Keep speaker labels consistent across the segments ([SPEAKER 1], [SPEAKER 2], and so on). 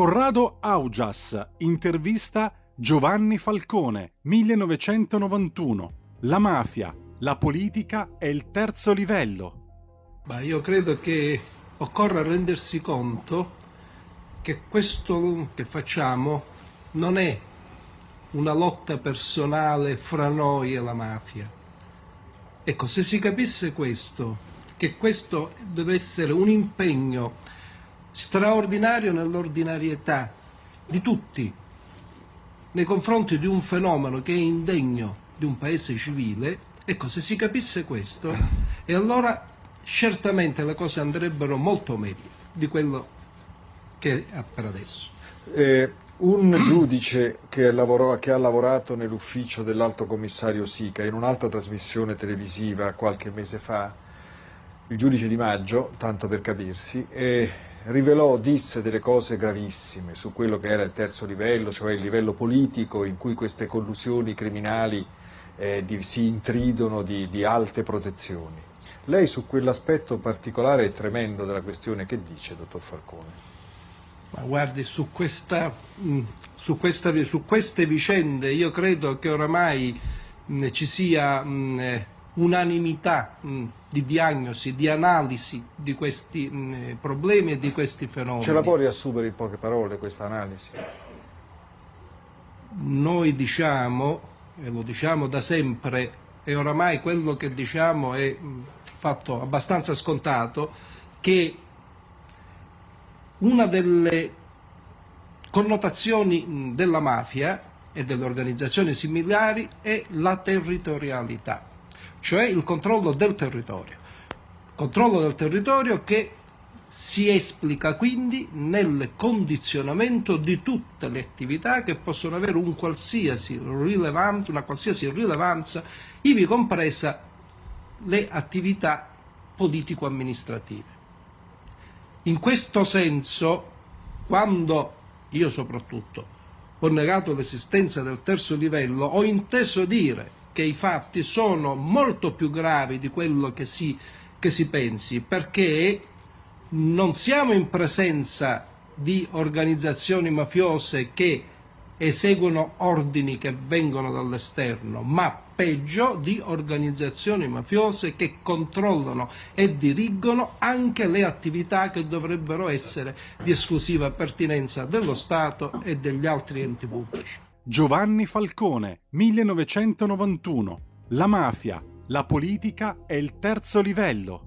[SPEAKER 1] Corrado Augias, intervista Giovanni Falcone, 1991. La mafia, la politica è il terzo livello.
[SPEAKER 2] Ma io credo che occorra rendersi conto che questo che facciamo non è una lotta personale fra noi e la mafia. Ecco, se si capisse questo, che questo deve essere un impegno straordinario nell'ordinarietà di tutti nei confronti di un fenomeno che è indegno di un paese civile, ecco, se si capisse questo, e allora certamente le cose andrebbero molto meglio di quello che è per adesso.
[SPEAKER 3] Eh, un giudice che, lavorò, che, ha lavorato nell'ufficio dell'alto commissario Sica in un'altra trasmissione televisiva qualche mese fa, il giudice di Maggio, tanto per capirsi, eh, rivelò, disse delle cose gravissime su quello che era il terzo livello, cioè il livello politico in cui queste collusioni criminali eh, di, si intridono di, di alte protezioni. Lei su quell'aspetto particolare e tremendo della questione che dice, dottor Falcone?
[SPEAKER 2] Ma guardi, su, questa, mm, su, questa, su queste vicende io credo che oramai mh, mm, ci sia mh, mm, unanimità mh, di diagnosi, di analisi di questi mh, problemi e di questi fenomeni.
[SPEAKER 3] Ce la può riassumere in poche parole questa analisi?
[SPEAKER 2] Noi diciamo, e lo diciamo da sempre, e oramai quello che diciamo è fatto abbastanza scontato, che una delle connotazioni della mafia e delle organizzazioni similari è la territorialità cioè il controllo del territorio. Controllo del territorio che si esplica quindi nel condizionamento di tutte le attività che possono avere un qualsiasi una qualsiasi rilevanza, ivi compresa le attività politico-amministrative. In questo senso, quando io soprattutto ho negato l'esistenza del terzo livello, ho inteso dire che i fatti sono molto più gravi di quello che si, che si pensi, perché non siamo in presenza di organizzazioni mafiose che eseguono ordini che vengono dall'esterno, ma peggio di organizzazioni mafiose che controllano e dirigono anche le attività che dovrebbero essere di esclusiva pertinenza dello Stato e degli altri enti pubblici.
[SPEAKER 1] Giovanni Falcone, 1991. La mafia, la politica è il terzo livello.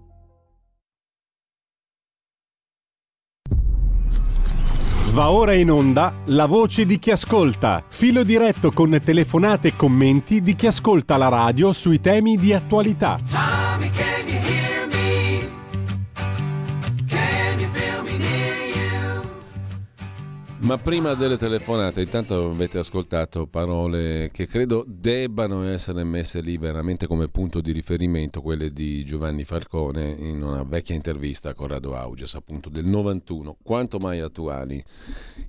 [SPEAKER 1] Va ora in onda la voce di chi ascolta, filo diretto con telefonate e commenti di chi ascolta la radio sui temi di attualità.
[SPEAKER 4] Ma prima delle telefonate, intanto avete ascoltato parole che credo debbano essere messe lì veramente come punto di riferimento, quelle di Giovanni Falcone in una vecchia intervista a Corrado Augias, appunto del 91, quanto mai attuali.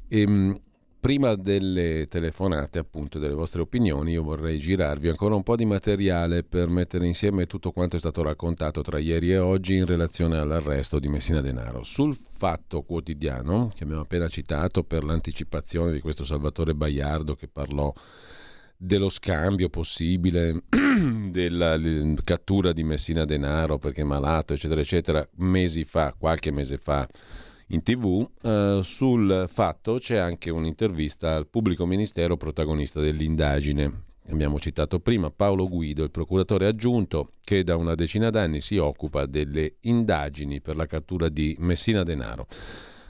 [SPEAKER 4] E, ehm, prima delle telefonate, appunto, delle vostre opinioni, io vorrei girarvi ancora un po' di materiale per mettere insieme tutto quanto è stato raccontato tra ieri e oggi in relazione all'arresto di Messina Denaro. Sul fatto quotidiano, che abbiamo appena citato per l'anticipazione di questo Salvatore Baiardo che parlò dello scambio possibile, della cattura di Messina Denaro perché è malato, eccetera, eccetera, mesi fa, qualche mese fa in tv. Eh, sul fatto c'è anche un'intervista al pubblico ministero protagonista dell'indagine. Abbiamo citato prima Paolo Guido, il procuratore aggiunto che da una decina d'anni si occupa delle indagini per la cattura di Messina Denaro.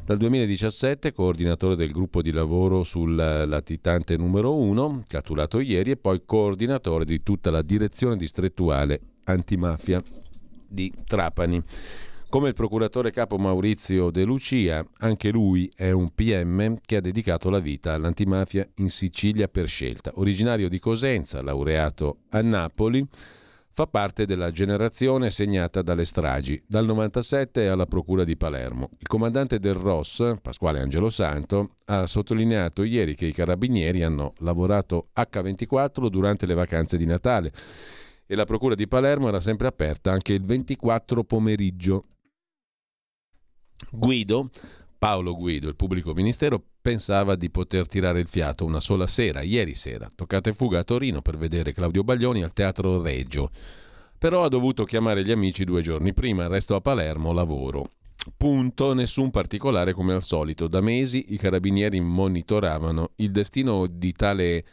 [SPEAKER 4] Dal 2017 coordinatore del gruppo di lavoro sul latitante numero 1, catturato ieri, e poi coordinatore di tutta la direzione distrettuale antimafia di Trapani. Come il procuratore capo Maurizio De Lucia, anche lui è un PM che ha dedicato la vita all'antimafia in Sicilia per scelta. Originario di Cosenza, laureato a Napoli, fa parte della generazione segnata dalle stragi, dal 97 alla Procura di Palermo. Il comandante del ROS, Pasquale Angelo Santo, ha sottolineato ieri che i carabinieri hanno lavorato H24 durante le vacanze di Natale e la Procura di Palermo era sempre aperta anche il 24 pomeriggio Guido Paolo Guido, il pubblico ministero, pensava di poter tirare il fiato una sola sera, ieri sera, toccata e fuga a Torino per vedere Claudio Baglioni al Teatro Reggio. Però ha dovuto chiamare gli amici due giorni prima, resto a Palermo, lavoro. Punto, nessun particolare come al solito. Da mesi i carabinieri monitoravano il destino di tale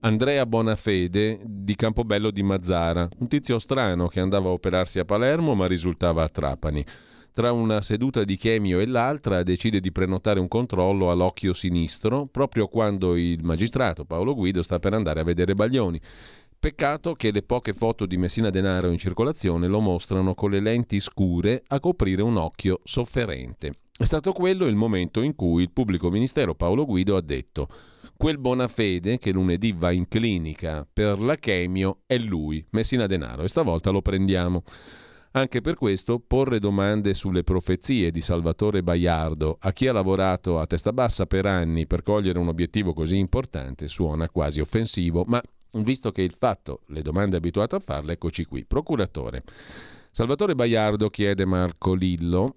[SPEAKER 4] Andrea Bonafede di Campobello di Mazzara, un tizio strano che andava a operarsi a Palermo ma risultava a Trapani. Tra una seduta di chemio e l'altra decide di prenotare un controllo all'occhio sinistro proprio quando il magistrato Paolo Guido sta per andare a vedere Baglioni. Peccato che le poche foto di Messina Denaro in circolazione lo mostrano con le lenti scure a coprire un occhio sofferente. È stato quello il momento in cui il pubblico ministero Paolo Guido ha detto quel Bonafede che lunedì va in clinica per la chemio è lui, Messina Denaro, e stavolta lo prendiamo. Anche per questo porre domande sulle profezie di Salvatore Baiardo a chi ha lavorato a testa bassa per anni per cogliere un obiettivo così importante suona quasi offensivo, ma visto che il fatto, le domande abituato a farle, eccoci qui. Procuratore. Salvatore Baiardo chiede Marco Lillo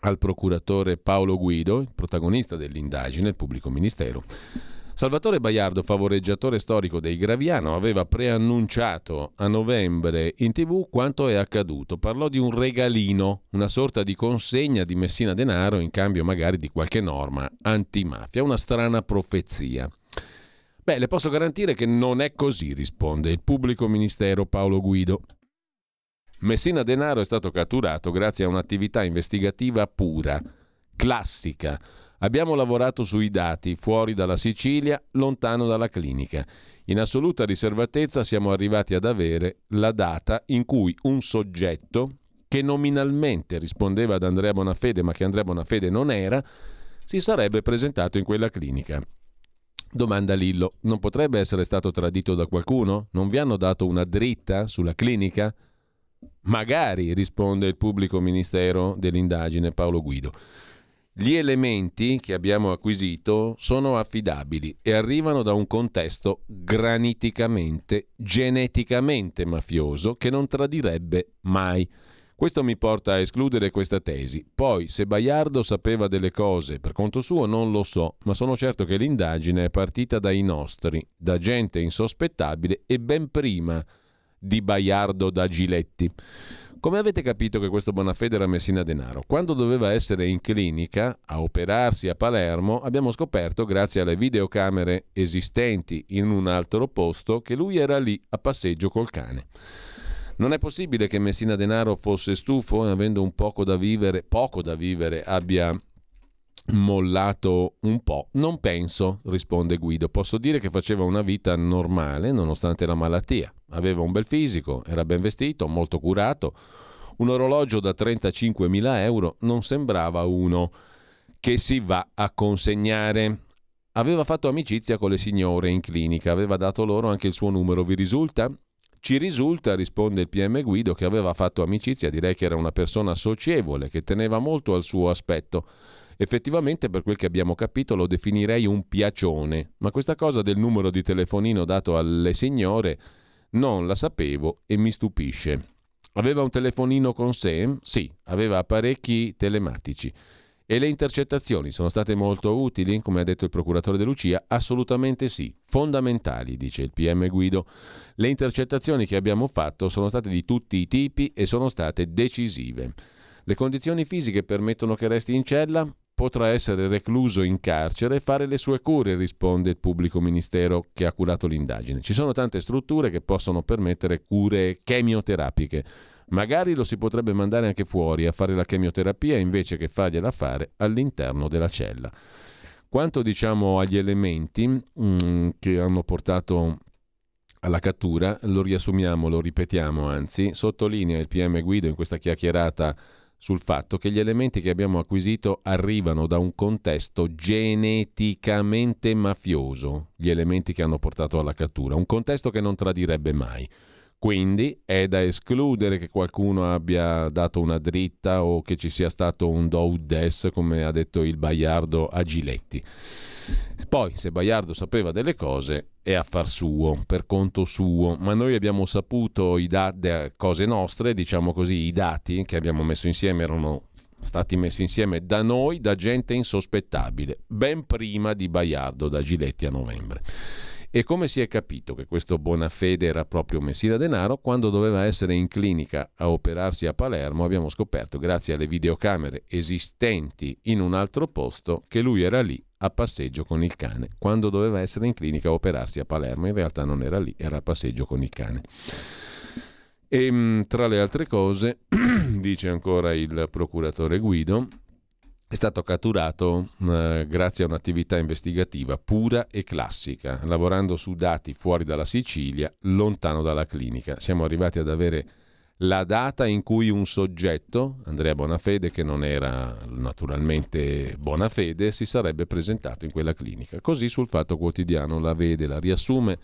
[SPEAKER 4] al procuratore Paolo Guido, protagonista dell'indagine, il pubblico ministero Salvatore Baiardo, favoreggiatore storico dei Graviano, aveva preannunciato a novembre in tv quanto è accaduto. Parlò di un regalino, una sorta di consegna di Messina Denaro in cambio magari di qualche norma antimafia, una strana profezia. Beh, le posso garantire che non è così, risponde il pubblico ministero Paolo Guido. Messina Denaro è stato catturato grazie a un'attività investigativa pura, classica Abbiamo lavorato sui dati, fuori dalla Sicilia, lontano dalla clinica. In assoluta riservatezza siamo arrivati ad avere la data in cui un soggetto, che nominalmente rispondeva ad Andrea Bonafede, ma che Andrea Bonafede non era, si sarebbe presentato in quella clinica. Domanda Lillo, non potrebbe essere stato tradito da qualcuno? Non vi hanno dato una dritta sulla clinica? Magari, risponde il pubblico ministero dell'indagine Paolo Guido. Gli elementi che abbiamo acquisito sono affidabili e arrivano da un contesto graniticamente, geneticamente mafioso che non tradirebbe mai. Questo mi porta a escludere questa tesi. Poi, se Baiardo sapeva delle cose per conto suo, non lo so, ma sono certo che l'indagine è partita dai nostri, da gente insospettabile e ben prima di Baiardo da Giletti. Come avete capito che questo Bonafede era Messina Denaro? Quando doveva essere in clinica a operarsi a Palermo, abbiamo scoperto, grazie alle videocamere esistenti in un altro posto, che lui era lì a passeggio col cane. Non è possibile che Messina Denaro fosse stufo e avendo un poco da vivere, poco da vivere, abbia mollato un po'. Non penso, risponde Guido. Posso dire che faceva una vita normale nonostante la malattia. Aveva un bel fisico, era ben vestito, molto curato. Un orologio da 35.000 euro non sembrava uno che si va a consegnare. Aveva fatto amicizia con le signore in clinica, aveva dato loro anche il suo numero. Vi risulta? Ci risulta, risponde il PM Guido, che aveva fatto amicizia, direi che era una persona socievole, che teneva molto al suo aspetto. Effettivamente, per quel che abbiamo capito, lo definirei un piacione, ma questa cosa del numero di telefonino dato alle signore non la sapevo e mi stupisce. Aveva un telefonino con sé? Sì, aveva apparecchi telematici. E le intercettazioni sono state molto utili, come ha detto il procuratore De Lucia? Assolutamente sì, fondamentali, dice il PM Guido. Le intercettazioni che abbiamo fatto sono state di tutti i tipi e sono state decisive. Le condizioni fisiche permettono che resti in cella? Potrà essere recluso in carcere e fare le sue cure, risponde il pubblico ministero che ha curato l'indagine. Ci sono tante strutture che possono permettere cure chemioterapiche. Magari lo si potrebbe mandare anche fuori a fare la chemioterapia invece che fargliela fare all'interno della cella. Quanto diciamo agli elementi mh, mm, che hanno portato alla cattura, lo riassumiamo, lo ripetiamo, anzi, sottolinea il PM Guido in questa chiacchierata sul fatto che gli elementi che abbiamo acquisito arrivano da un contesto geneticamente mafioso, gli elementi che hanno portato alla cattura, un contesto che non tradirebbe mai. Quindi è da escludere che qualcuno abbia dato una dritta o che ci sia stato un do des, come ha detto il Baiardo a Giletti. Poi, se Baiardo sapeva delle cose, è affar suo, per conto suo, ma noi abbiamo saputo i da- cose nostre, diciamo così, i dati che abbiamo messo insieme erano stati messi insieme da noi, da gente insospettabile, ben prima di Baiardo, da Giletti a novembre. E come si è capito che questo Bonafede era proprio Messina Denaro, quando doveva essere in clinica a operarsi a Palermo, abbiamo scoperto, grazie alle videocamere esistenti in un altro posto, che lui era lì a passeggio con il cane. Quando doveva essere in clinica a operarsi a Palermo, in realtà non era lì, era a passeggio con il cane. E ehm, tra le altre cose, dice ancora il procuratore Guido, è stato catturato eh, grazie a un'attività investigativa pura e classica, lavorando su dati fuori dalla Sicilia, lontano dalla clinica. Siamo arrivati ad avere la data in cui un soggetto, Andrea Bonafede, che non era naturalmente Bonafede, si sarebbe presentato in quella clinica. Così sul Fatto Quotidiano la vede, la riassume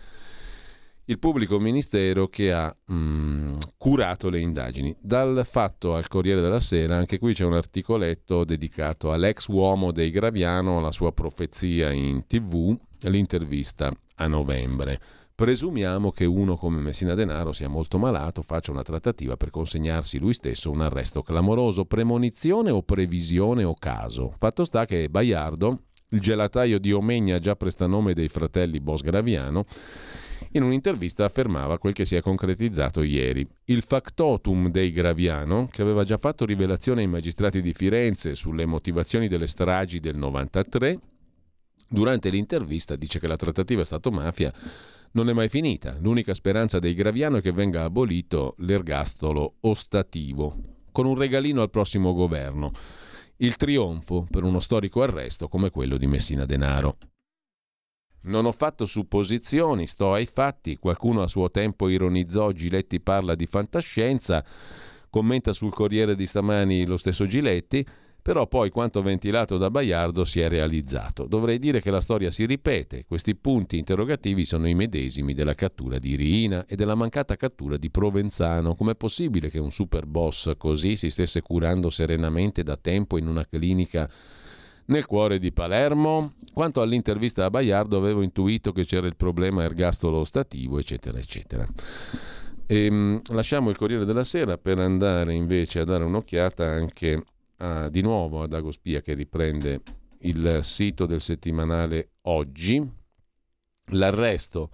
[SPEAKER 4] il pubblico ministero che ha mh, mm, curato le indagini. Dal fatto al Corriere della Sera, anche qui c'è un articoletto dedicato all'ex uomo dei Graviano, alla sua profezia in tv, l'intervista a novembre. Presumiamo che uno come Messina Denaro sia molto malato, faccia una trattativa per consegnarsi lui stesso un arresto clamoroso. Premonizione o previsione o caso? Fatto sta che Baiardo, il gelataio di Omegna, già prestanome dei fratelli Bosgraviano, in un'intervista affermava quel che si è concretizzato ieri. Il factotum dei Graviano, che aveva già fatto rivelazione ai magistrati di Firenze sulle motivazioni delle stragi del 93, durante l'intervista dice che la trattativa Stato-mafia non è mai finita. L'unica speranza dei Graviano è che venga abolito l'ergastolo ostativo, con un regalino al prossimo governo. Il trionfo per uno storico arresto come quello di Messina Denaro. Non ho fatto supposizioni, sto ai fatti. Qualcuno a suo tempo ironizzò Giletti parla di fantascienza, commenta sul Corriere di stamani lo stesso Giletti, però poi quanto ventilato da Baiardo si è realizzato. Dovrei dire che la storia si ripete, questi punti interrogativi sono i medesimi della cattura di Riina e della mancata cattura di Provenzano. Com'è possibile che un super boss così si stesse curando serenamente da tempo in una clinica nel cuore di Palermo. Quanto all'intervista a Baiardo avevo intuito che c'era il problema ergastolo ostativo, eccetera, eccetera. E, ehm, lasciamo il Corriere della Sera per andare invece a dare un'occhiata anche a, di nuovo ad Agospia che riprende il sito del settimanale Oggi. L'arresto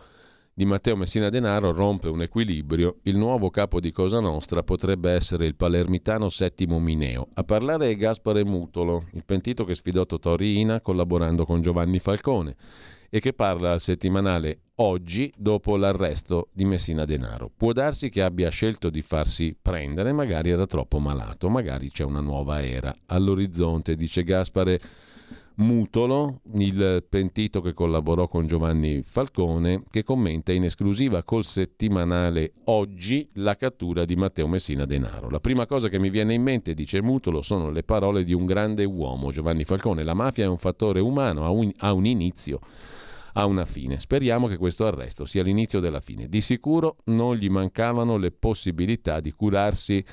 [SPEAKER 4] di Matteo Messina Denaro rompe un equilibrio, il nuovo capo di Cosa Nostra potrebbe essere il palermitano Settimo Mineo. A parlare è Gaspare Mutolo, il pentito che sfidò Totori Ina collaborando con Giovanni Falcone e che parla al settimanale oggi dopo l'arresto di Messina Denaro. Può darsi che abbia scelto di farsi prendere, magari era troppo malato, magari c'è una nuova era all'orizzonte, dice Gaspare Mutolo, il pentito che collaborò con Giovanni Falcone, che commenta in esclusiva col settimanale Oggi la cattura di Matteo Messina Denaro. La prima cosa che mi viene in mente, dice Mutolo, sono le parole di un grande uomo, Giovanni Falcone. La mafia è un fattore umano, ha un, ha un inizio ha una fine. Speriamo che questo arresto sia l'inizio della fine. Di sicuro non gli mancavano le possibilità di curarsi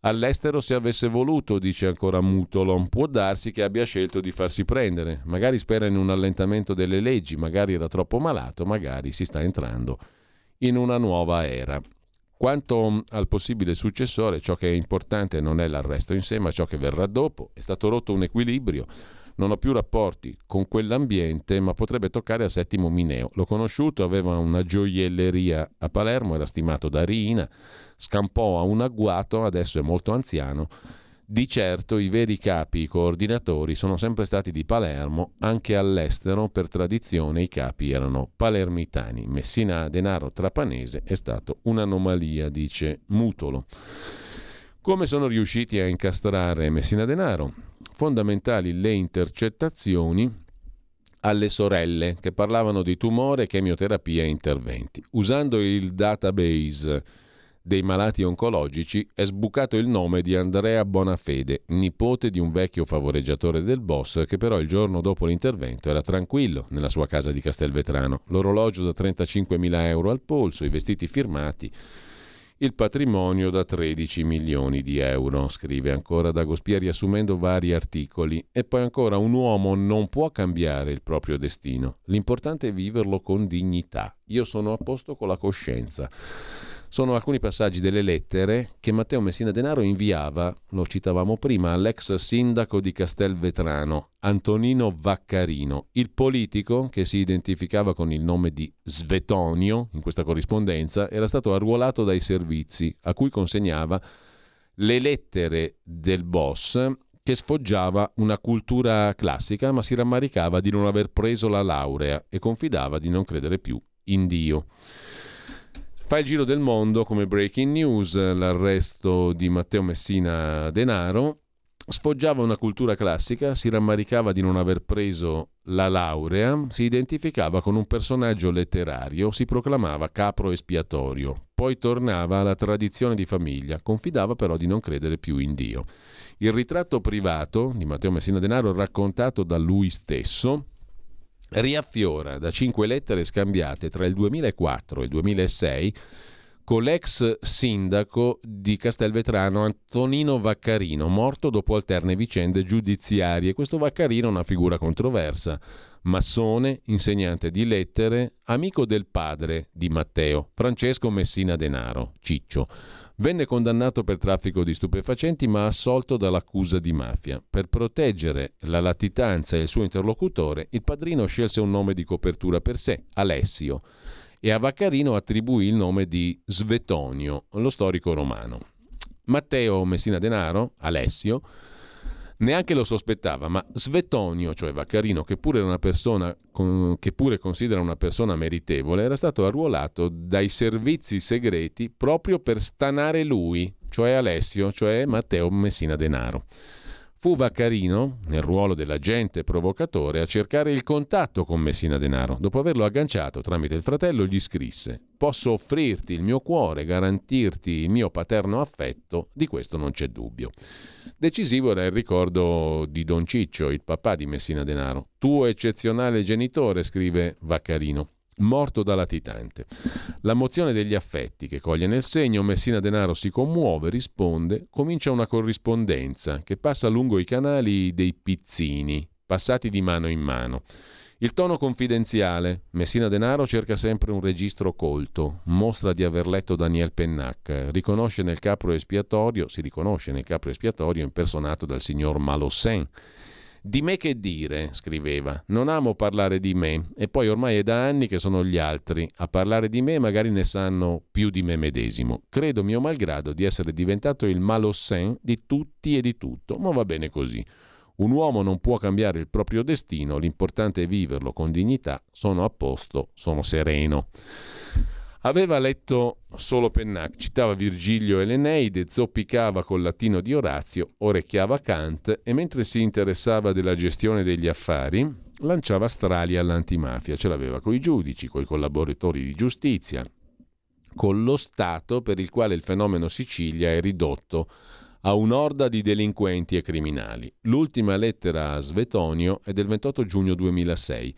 [SPEAKER 4] All'estero se avesse voluto, dice ancora Mutolo, può darsi che abbia scelto di farsi prendere, magari spera in un allentamento delle leggi, magari era troppo malato, magari si sta entrando in una nuova era. Quanto al possibile successore, ciò che è importante non è l'arresto in sé, ma ciò che verrà dopo. È stato rotto un equilibrio. Non ho più rapporti con quell'ambiente, ma potrebbe toccare a Settimo Mineo. L'ho conosciuto, aveva una gioielleria a Palermo, era stimato da Riina scampò a un agguato, adesso è molto anziano. Di certo i veri capi, i coordinatori, sono sempre stati di Palermo, anche all'estero per tradizione i capi erano palermitani. Messina Denaro Trapanese è stato un'anomalia, dice Mutolo. Come sono riusciti a incastrare Messina Denaro? Fondamentali le intercettazioni alle sorelle che parlavano di tumore, chemioterapia e interventi. Usando il database dei malati oncologici è sbucato il nome di Andrea Bonafede, nipote di un vecchio favoreggiatore del boss che però il giorno dopo l'intervento era tranquillo nella sua casa di Castelvetrano. L'orologio da 35.000 euro al polso, i vestiti firmati, il patrimonio da 13 milioni di euro, scrive ancora Dagospia riassumendo vari articoli. E poi ancora un uomo non può cambiare il proprio destino, l'importante è viverlo con dignità. Io sono a posto con la coscienza. Sono alcuni passaggi delle lettere che Matteo Messina Denaro inviava, lo citavamo prima, all'ex sindaco di Castelvetrano, Antonino Vaccarino, il politico che si identificava con il nome di Svetonio in questa corrispondenza, era stato arruolato dai servizi a cui consegnava le lettere del boss che sfoggiava una cultura classica ma si rammaricava di non aver preso la laurea e confidava di non credere più in Dio. Fa il giro del mondo come breaking news l'arresto di Matteo Messina Denaro. Sfoggiava una cultura classica, si rammaricava di non aver preso la laurea, si identificava con un personaggio letterario, si proclamava capro espiatorio, poi tornava alla tradizione di famiglia, confidava però di non credere più in Dio. Il ritratto privato di Matteo Messina Denaro raccontato da lui stesso riaffiora da cinque lettere scambiate tra il 2004 e il 2006 con l'ex sindaco di Castelvetrano Antonino Vaccarino, morto dopo alterne vicende giudiziarie. Questo Vaccarino è una figura controversa, massone, insegnante di lettere, amico del padre di Matteo, Francesco Messina Denaro, Ciccio. Venne condannato per traffico di stupefacenti ma assolto dall'accusa di mafia. Per proteggere la latitanza e il suo interlocutore, il padrino scelse un nome di copertura per sé, Alessio, e a Vaccarino attribuì il nome di Svetonio, lo storico romano. Matteo Messina Denaro, Alessio, Neanche lo sospettava, ma Svetonio, cioè Vaccarino, che pure, una persona, che pure considera una persona meritevole, era stato arruolato dai servizi segreti proprio per stanare lui, cioè Alessio, cioè Matteo Messina Denaro. Fu Vaccarino, nel ruolo dell'agente provocatore, a cercare il contatto con Messina Denaro. Dopo averlo agganciato tramite il fratello, gli scrisse: Posso offrirti il mio cuore, garantirti il mio paterno affetto, di questo non c'è dubbio. Decisivo era il ricordo di Don Ciccio, il papà di Messina Denaro. Tuo eccezionale genitore, scrive Vaccarino morto da latitante. La mozione degli affetti che coglie nel segno, Messina Denaro si commuove, risponde, comincia una corrispondenza che passa lungo i canali dei pizzini, passati di mano in mano. Il tono confidenziale. Messina Denaro cerca sempre un registro colto, mostra di aver letto Daniel Pennac, riconosce nel capro espiatorio, si riconosce nel capro espiatorio impersonato dal signor Malossen di me che dire, scriveva, non amo parlare di me e poi ormai è da anni che sono gli altri a parlare di me magari ne sanno più di me medesimo. Credo mio malgrado di essere diventato il malossin di tutti e di tutto, ma va bene così. Un uomo non può cambiare il proprio destino, l'importante è viverlo con dignità, sono a posto, sono sereno. Aveva letto solo Pennac, citava Virgilio e l'Eneide, zoppicava col latino di Orazio, orecchiava Kant e mentre si interessava della gestione degli affari lanciava strali all'antimafia, ce l'aveva coi giudici, coi collaboratori di giustizia, con lo Stato per il quale il fenomeno Sicilia è ridotto a un'orda di delinquenti e criminali. L'ultima lettera a Svetonio è del 28 giugno 2006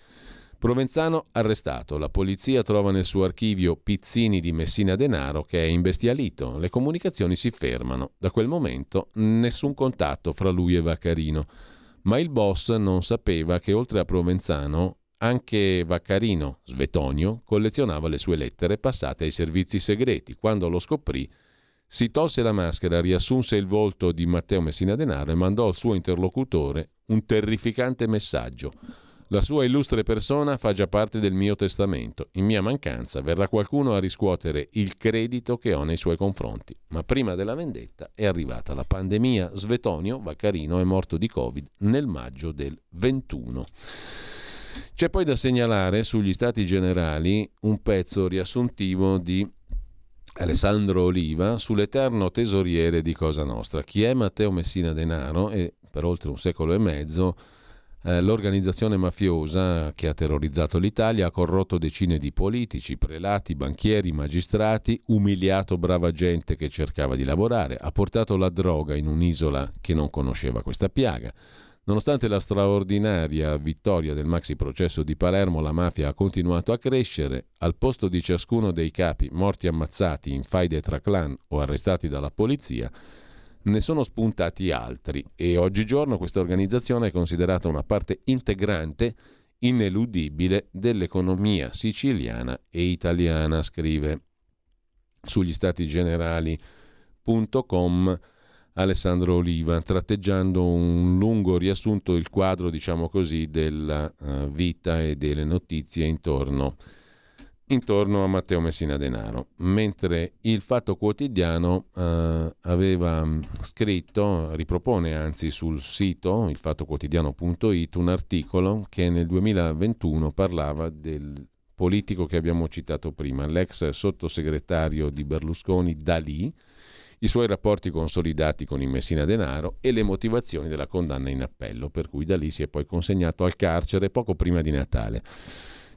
[SPEAKER 4] Provenzano arrestato. La polizia trova nel suo archivio Pizzini di Messina Denaro che è imbestialito. Le comunicazioni si fermano. Da quel momento nessun contatto fra lui e Vaccarino. Ma il boss non sapeva che oltre a Provenzano anche Vaccarino, Svetonio, collezionava le sue lettere passate ai servizi segreti. Quando lo scoprì, si tolse la maschera, riassunse il volto di Matteo Messina Denaro e mandò al suo interlocutore un terrificante messaggio. La sua illustre persona fa già parte del mio testamento. In mia mancanza verrà qualcuno a riscuotere il credito che ho nei suoi confronti. Ma prima della vendetta è arrivata la pandemia. Svetonio Vaccarino è morto di Covid nel maggio del 21. C'è poi da segnalare sugli stati generali un pezzo riassuntivo di Alessandro Oliva sull'eterno tesoriere di Cosa Nostra. Chi è Matteo Messina Denaro e per oltre un secolo e mezzo eh, l'organizzazione mafiosa che ha terrorizzato l'Italia ha corrotto decine di politici, prelati, banchieri, magistrati, umiliato brava gente che cercava di lavorare, ha portato la droga in un'isola che non conosceva questa piaga. Nonostante la straordinaria vittoria del maxi processo di Palermo, la mafia ha continuato a crescere. Al posto di ciascuno dei capi morti ammazzati in faide tra clan o arrestati dalla polizia, ne sono spuntati altri e oggigiorno questa organizzazione è considerata una parte integrante, ineludibile dell'economia siciliana e italiana, scrive sugli stati generali.com Alessandro Oliva, tratteggiando un lungo riassunto del quadro, diciamo così, della uh, vita e delle notizie intorno, intorno, a Matteo Messina Denaro. Mentre il Fatto Quotidiano uh, aveva mm, scritto, ripropone anzi sul sito, ilfattoquotidiano.it, un articolo che nel 2021 parlava del politico che abbiamo citato prima, l'ex sottosegretario di Berlusconi Dalì, i suoi rapporti consolidati con il Messina Denaro e le motivazioni della condanna in appello, per cui da lì si è poi consegnato al carcere poco prima di Natale.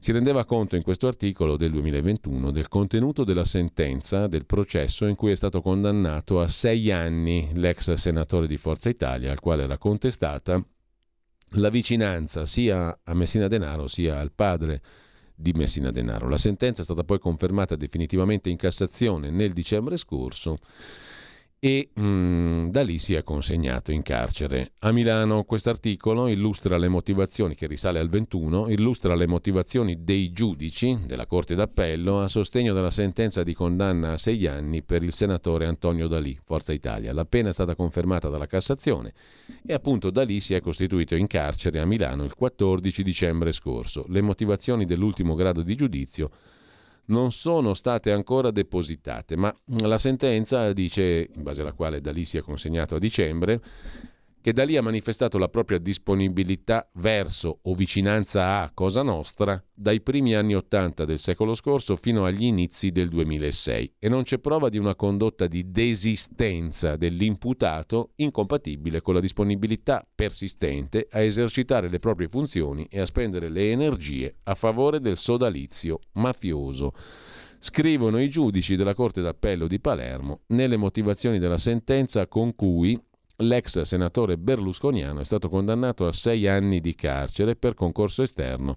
[SPEAKER 4] Si rendeva conto in questo articolo del 2021 del contenuto della sentenza del processo in cui è stato condannato a sei anni l'ex senatore di Forza Italia, al quale era contestata la vicinanza sia a Messina Denaro sia al padre di Messina Denaro. La sentenza è stata poi confermata definitivamente in Cassazione nel dicembre scorso e mh, mm, da lì si è consegnato in carcere. A Milano quest'articolo illustra le motivazioni, che risale al 21, illustra le motivazioni dei giudici della Corte d'Appello a sostegno della sentenza di condanna a sei anni per il senatore Antonio Dalì, Forza Italia. La pena è stata confermata dalla Cassazione e appunto Dalì si è costituito in carcere a Milano il 14 dicembre scorso. Le motivazioni dell'ultimo grado di giudizio non sono state ancora depositate, ma la sentenza dice, in base alla quale da lì sia consegnato a dicembre, che da lì ha manifestato la propria disponibilità verso o vicinanza a Cosa Nostra dai primi anni Ottanta del secolo scorso fino agli inizi del 2006 e non c'è prova di una condotta di desistenza dell'imputato incompatibile con la disponibilità persistente a esercitare le proprie funzioni e a spendere le energie a favore del sodalizio mafioso. Scrivono i giudici della Corte d'Appello di Palermo nelle motivazioni della sentenza con cui l'ex senatore berlusconiano è stato condannato a sei anni di carcere per concorso esterno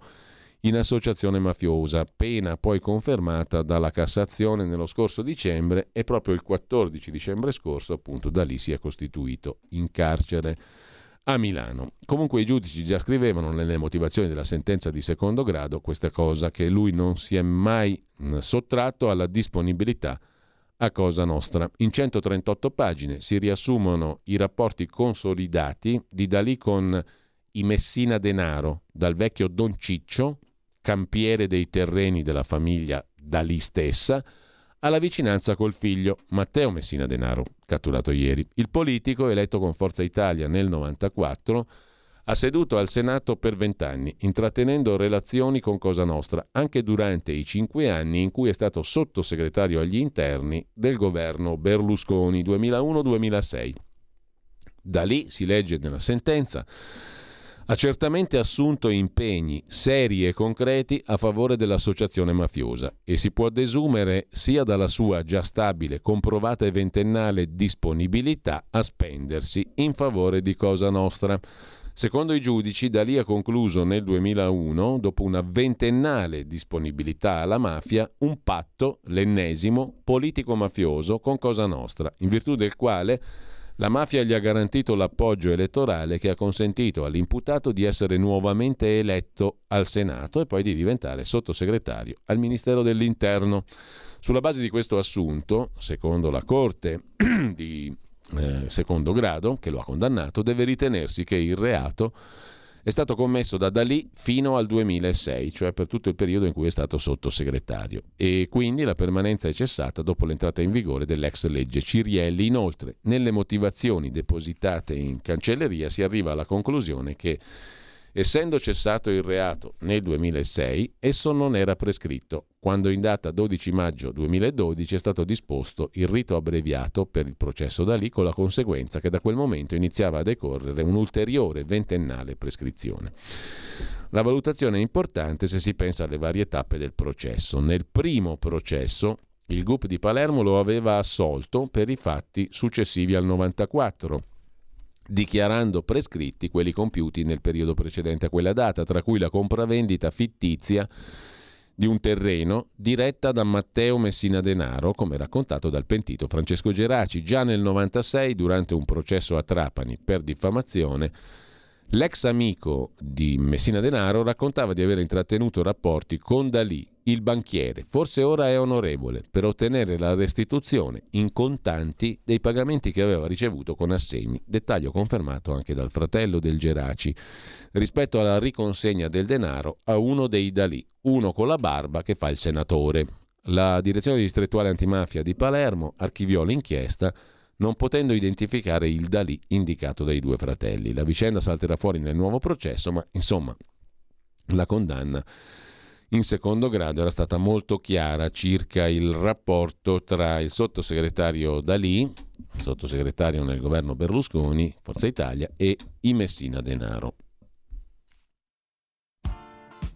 [SPEAKER 4] in associazione mafiosa, pena poi confermata dalla Cassazione nello scorso dicembre e proprio il 14 dicembre scorso appunto da lì si è costituito in carcere a Milano. Comunque i giudici già scrivevano nelle motivazioni della sentenza di secondo grado questa cosa che lui non si è mai sottratto alla disponibilità a Cosa Nostra. In 138 pagine si riassumono i rapporti consolidati di Dalì con i Messina Denaro, dal vecchio Don Ciccio, campiere dei terreni della famiglia Dalì stessa, alla vicinanza col figlio Matteo Messina Denaro, catturato ieri. Il politico, eletto con Forza Italia nel 1994, ha seduto al Senato per vent'anni, intrattenendo relazioni con Cosa Nostra, anche durante i cinque anni in cui è stato sottosegretario agli interni del governo Berlusconi 2001-2006. Da lì si legge nella sentenza ha certamente assunto impegni seri e concreti a favore dell'associazione mafiosa e si può desumere sia dalla sua già stabile, comprovata e ventennale disponibilità a spendersi in favore di Cosa Nostra. Secondo i giudici, Dalì ha concluso nel 2001, dopo una ventennale disponibilità alla mafia, un patto, l'ennesimo, politico-mafioso con Cosa Nostra, in virtù del quale la mafia gli ha garantito l'appoggio elettorale che ha consentito all'imputato di essere nuovamente eletto al Senato e poi di diventare sottosegretario al Ministero dell'Interno. Sulla base di questo assunto, secondo la Corte di eh, secondo grado, che lo ha condannato, deve ritenersi che il reato è stato commesso da Dalì fino al 2006, cioè per tutto il periodo in cui è stato sottosegretario, e quindi la permanenza è cessata dopo l'entrata in vigore dell'ex legge Cirielli. Inoltre, nelle motivazioni depositate in cancelleria si arriva alla conclusione che Essendo cessato il reato nel 2006, esso non era prescritto, quando in data 12 maggio 2012 è stato disposto il rito abbreviato per il processo da lì, con la conseguenza che da quel momento iniziava a decorrere un'ulteriore ventennale prescrizione. La valutazione è importante se si pensa alle varie tappe del processo. Nel primo processo il GUP di Palermo lo aveva assolto per i fatti successivi al 94 dichiarando prescritti quelli compiuti nel periodo precedente a quella data, tra cui la compravendita fittizia di un terreno diretta da Matteo Messina Denaro, come raccontato dal pentito Francesco Geraci. Già nel 96, durante un processo a Trapani per diffamazione, L'ex amico di Messina Denaro raccontava di aver intrattenuto rapporti con Dalì, il banchiere, forse ora è onorevole, per ottenere la restituzione in contanti dei pagamenti che aveva ricevuto con assegni, dettaglio confermato anche dal fratello del Geraci, rispetto alla riconsegna del denaro a uno dei Dalì, uno con la barba che fa il senatore. La direzione distrettuale antimafia di Palermo archiviò l'inchiesta non potendo identificare il Dalì indicato dai due fratelli. La vicenda salterà fuori nel nuovo processo, ma insomma la condanna in secondo grado era stata molto chiara circa il rapporto tra il sottosegretario Dalì, sottosegretario nel governo Berlusconi, Forza Italia, e i Messina Denaro.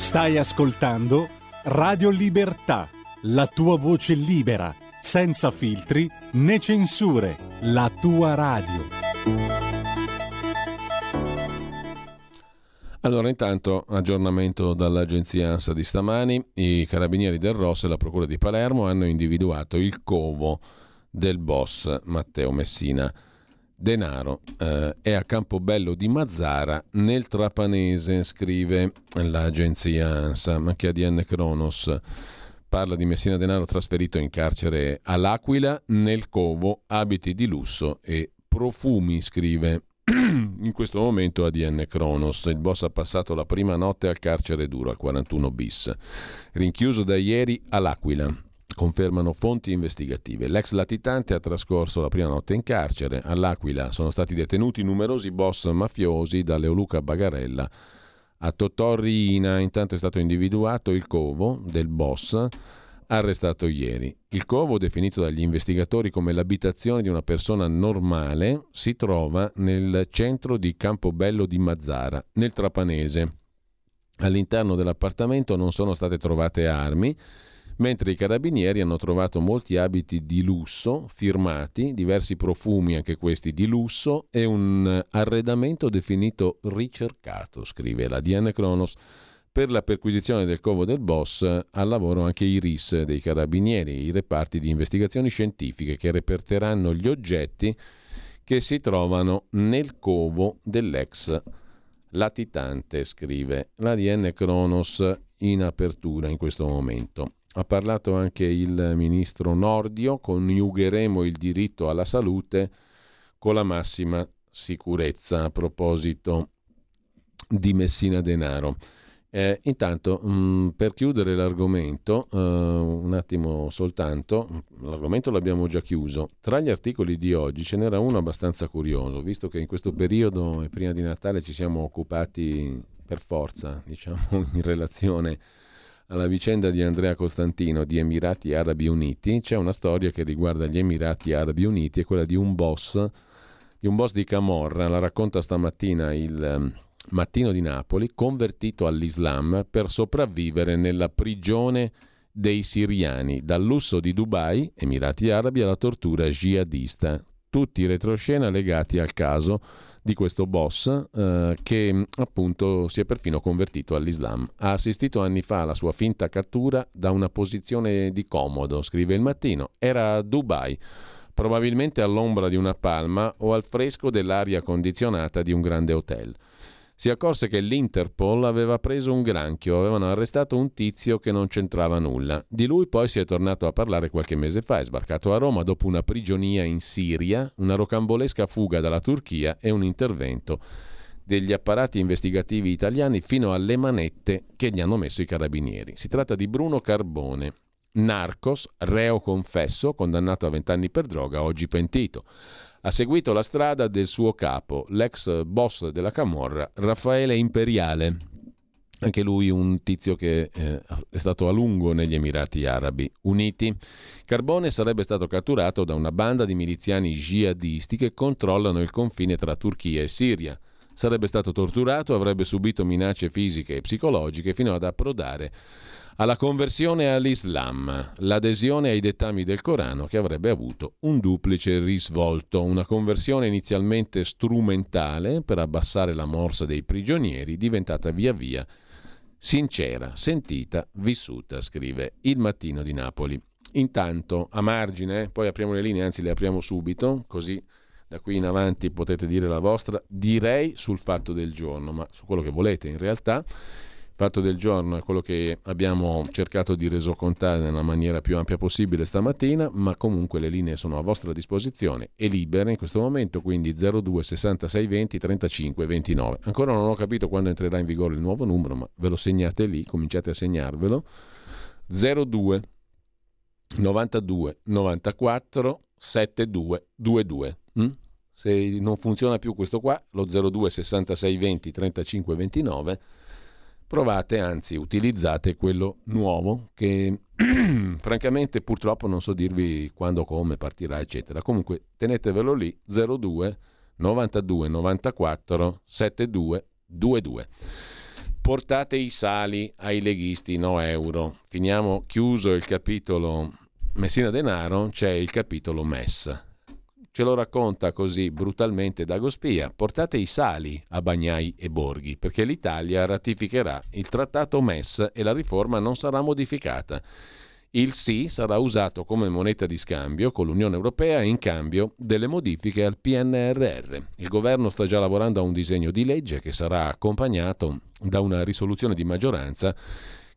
[SPEAKER 1] Stai ascoltando Radio Libertà, la tua voce libera, senza filtri né censure, la tua radio.
[SPEAKER 4] Allora, intanto, aggiornamento dall'agenzia ANSA di stamani, i carabinieri del Ross e la Procura di Palermo hanno individuato il covo del boss Matteo Messina. Denaro eh, è a Campobello di Mazzara nel Trapanese, scrive l'agenzia ANSA, ma che ADN Kronos parla di Messina Denaro trasferito in carcere all'Aquila, nel Covo, abiti di lusso e profumi, scrive in questo momento ADN Kronos. Il boss ha passato la prima notte al carcere duro, al 41 bis, rinchiuso da ieri all'Aquila. Confermano fonti investigative. L'ex latitante ha trascorso la prima notte in carcere. All'Aquila sono stati detenuti numerosi boss mafiosi, da Leoluca Bagarella a Totò Riina. Intanto è stato individuato il covo del boss arrestato ieri. Il covo, definito dagli investigatori come l'abitazione di una persona normale, si trova nel centro di Campobello di Mazzara, nel Trapanese. All'interno dell'appartamento non sono state trovate armi, mentre i carabinieri hanno trovato molti abiti di lusso firmati, diversi profumi anche questi di lusso e un arredamento definito ricercato, scrive la DN Kronos per la perquisizione del covo del boss al lavoro anche i RIS dei carabinieri, i reparti di investigazioni scientifiche che reperteranno gli oggetti che si trovano nel covo dell'ex latitante, scrive l'ADN Kronos in apertura in questo momento. Ha parlato anche il ministro Nordio, coniugheremo il diritto alla salute con la massima sicurezza a proposito di Messina Denaro. Eh, intanto, mh, mm, per chiudere l'argomento, uh, un attimo soltanto, l'argomento l'abbiamo già chiuso. Tra gli articoli di oggi ce n'era uno abbastanza curioso, visto che in questo periodo e prima di Natale ci siamo occupati per forza, diciamo, in relazione alla vicenda di Andrea Costantino di Emirati Arabi Uniti. C'è una storia che riguarda gli Emirati Arabi Uniti, è quella di un boss, di un boss di Camorra, la racconta stamattina il Mattino di Napoli, convertito all'Islam per sopravvivere nella prigione dei siriani, dal lusso di Dubai, Emirati Arabi, alla tortura jihadista. Tutti retroscena legati al caso di questo boss eh, che appunto si è perfino convertito all'Islam. Ha assistito anni fa alla sua finta cattura da una posizione di comodo, scrive il mattino. Era a Dubai, probabilmente all'ombra di una palma o al fresco dell'aria condizionata di un grande hotel si accorse che l'Interpol aveva preso un granchio, avevano arrestato un tizio che non c'entrava nulla. Di lui poi si è tornato a parlare qualche mese fa, è sbarcato a Roma dopo una prigionia in Siria, una rocambolesca fuga dalla Turchia e un intervento degli apparati investigativi italiani fino alle manette che gli hanno messo i carabinieri. Si tratta di Bruno Carbone, narcos, reo confesso, condannato a vent'anni per droga, oggi pentito ha seguito la strada del suo capo, l'ex boss della Camorra, Raffaele Imperiale. Anche lui un tizio che eh, è stato a lungo negli Emirati Arabi Uniti. Carbone sarebbe stato catturato da una banda di miliziani jihadisti che controllano il confine tra Turchia e Siria. Sarebbe stato torturato, avrebbe subito minacce fisiche e psicologiche fino ad approdare alla conversione all'Islam, l'adesione ai dettami del Corano che avrebbe avuto un duplice risvolto, una conversione inizialmente strumentale per abbassare la morsa dei prigionieri, diventata via via sincera, sentita, vissuta, scrive Il Mattino di Napoli. Intanto, a margine, poi apriamo le linee, anzi le apriamo subito, così da qui in avanti potete dire la vostra, direi sul fatto del giorno, ma su quello che volete in realtà fatto del giorno è quello che abbiamo cercato di resocontare nella maniera più ampia possibile stamattina, ma comunque le linee sono a vostra disposizione e libere in questo momento, quindi 02 66 20 35 29. Ancora non ho capito quando entrerà in vigore il nuovo numero, ma ve lo segnate lì, cominciate a segnarvelo. 02 92 94 72 22. Mm? Se non funziona più questo qua, lo 02 66 20 35 29 provate, anzi utilizzate quello nuovo che francamente purtroppo non so dirvi quando, come partirà, eccetera. Comunque tenetevelo lì 02 92 94 72 22. Portate i sali ai leghisti, no euro. Finiamo chiuso il capitolo Messina Denaro, c'è il capitolo MES Ce lo racconta così brutalmente Dagospia. Portate i sali a Bagnai e Borghi, perché l'Italia ratificherà il trattato MES e la riforma non sarà modificata. Il sì sarà usato come moneta di scambio con l'Unione Europea in cambio delle modifiche al PNRR. Il governo sta già lavorando a un disegno di legge che sarà accompagnato da una risoluzione di maggioranza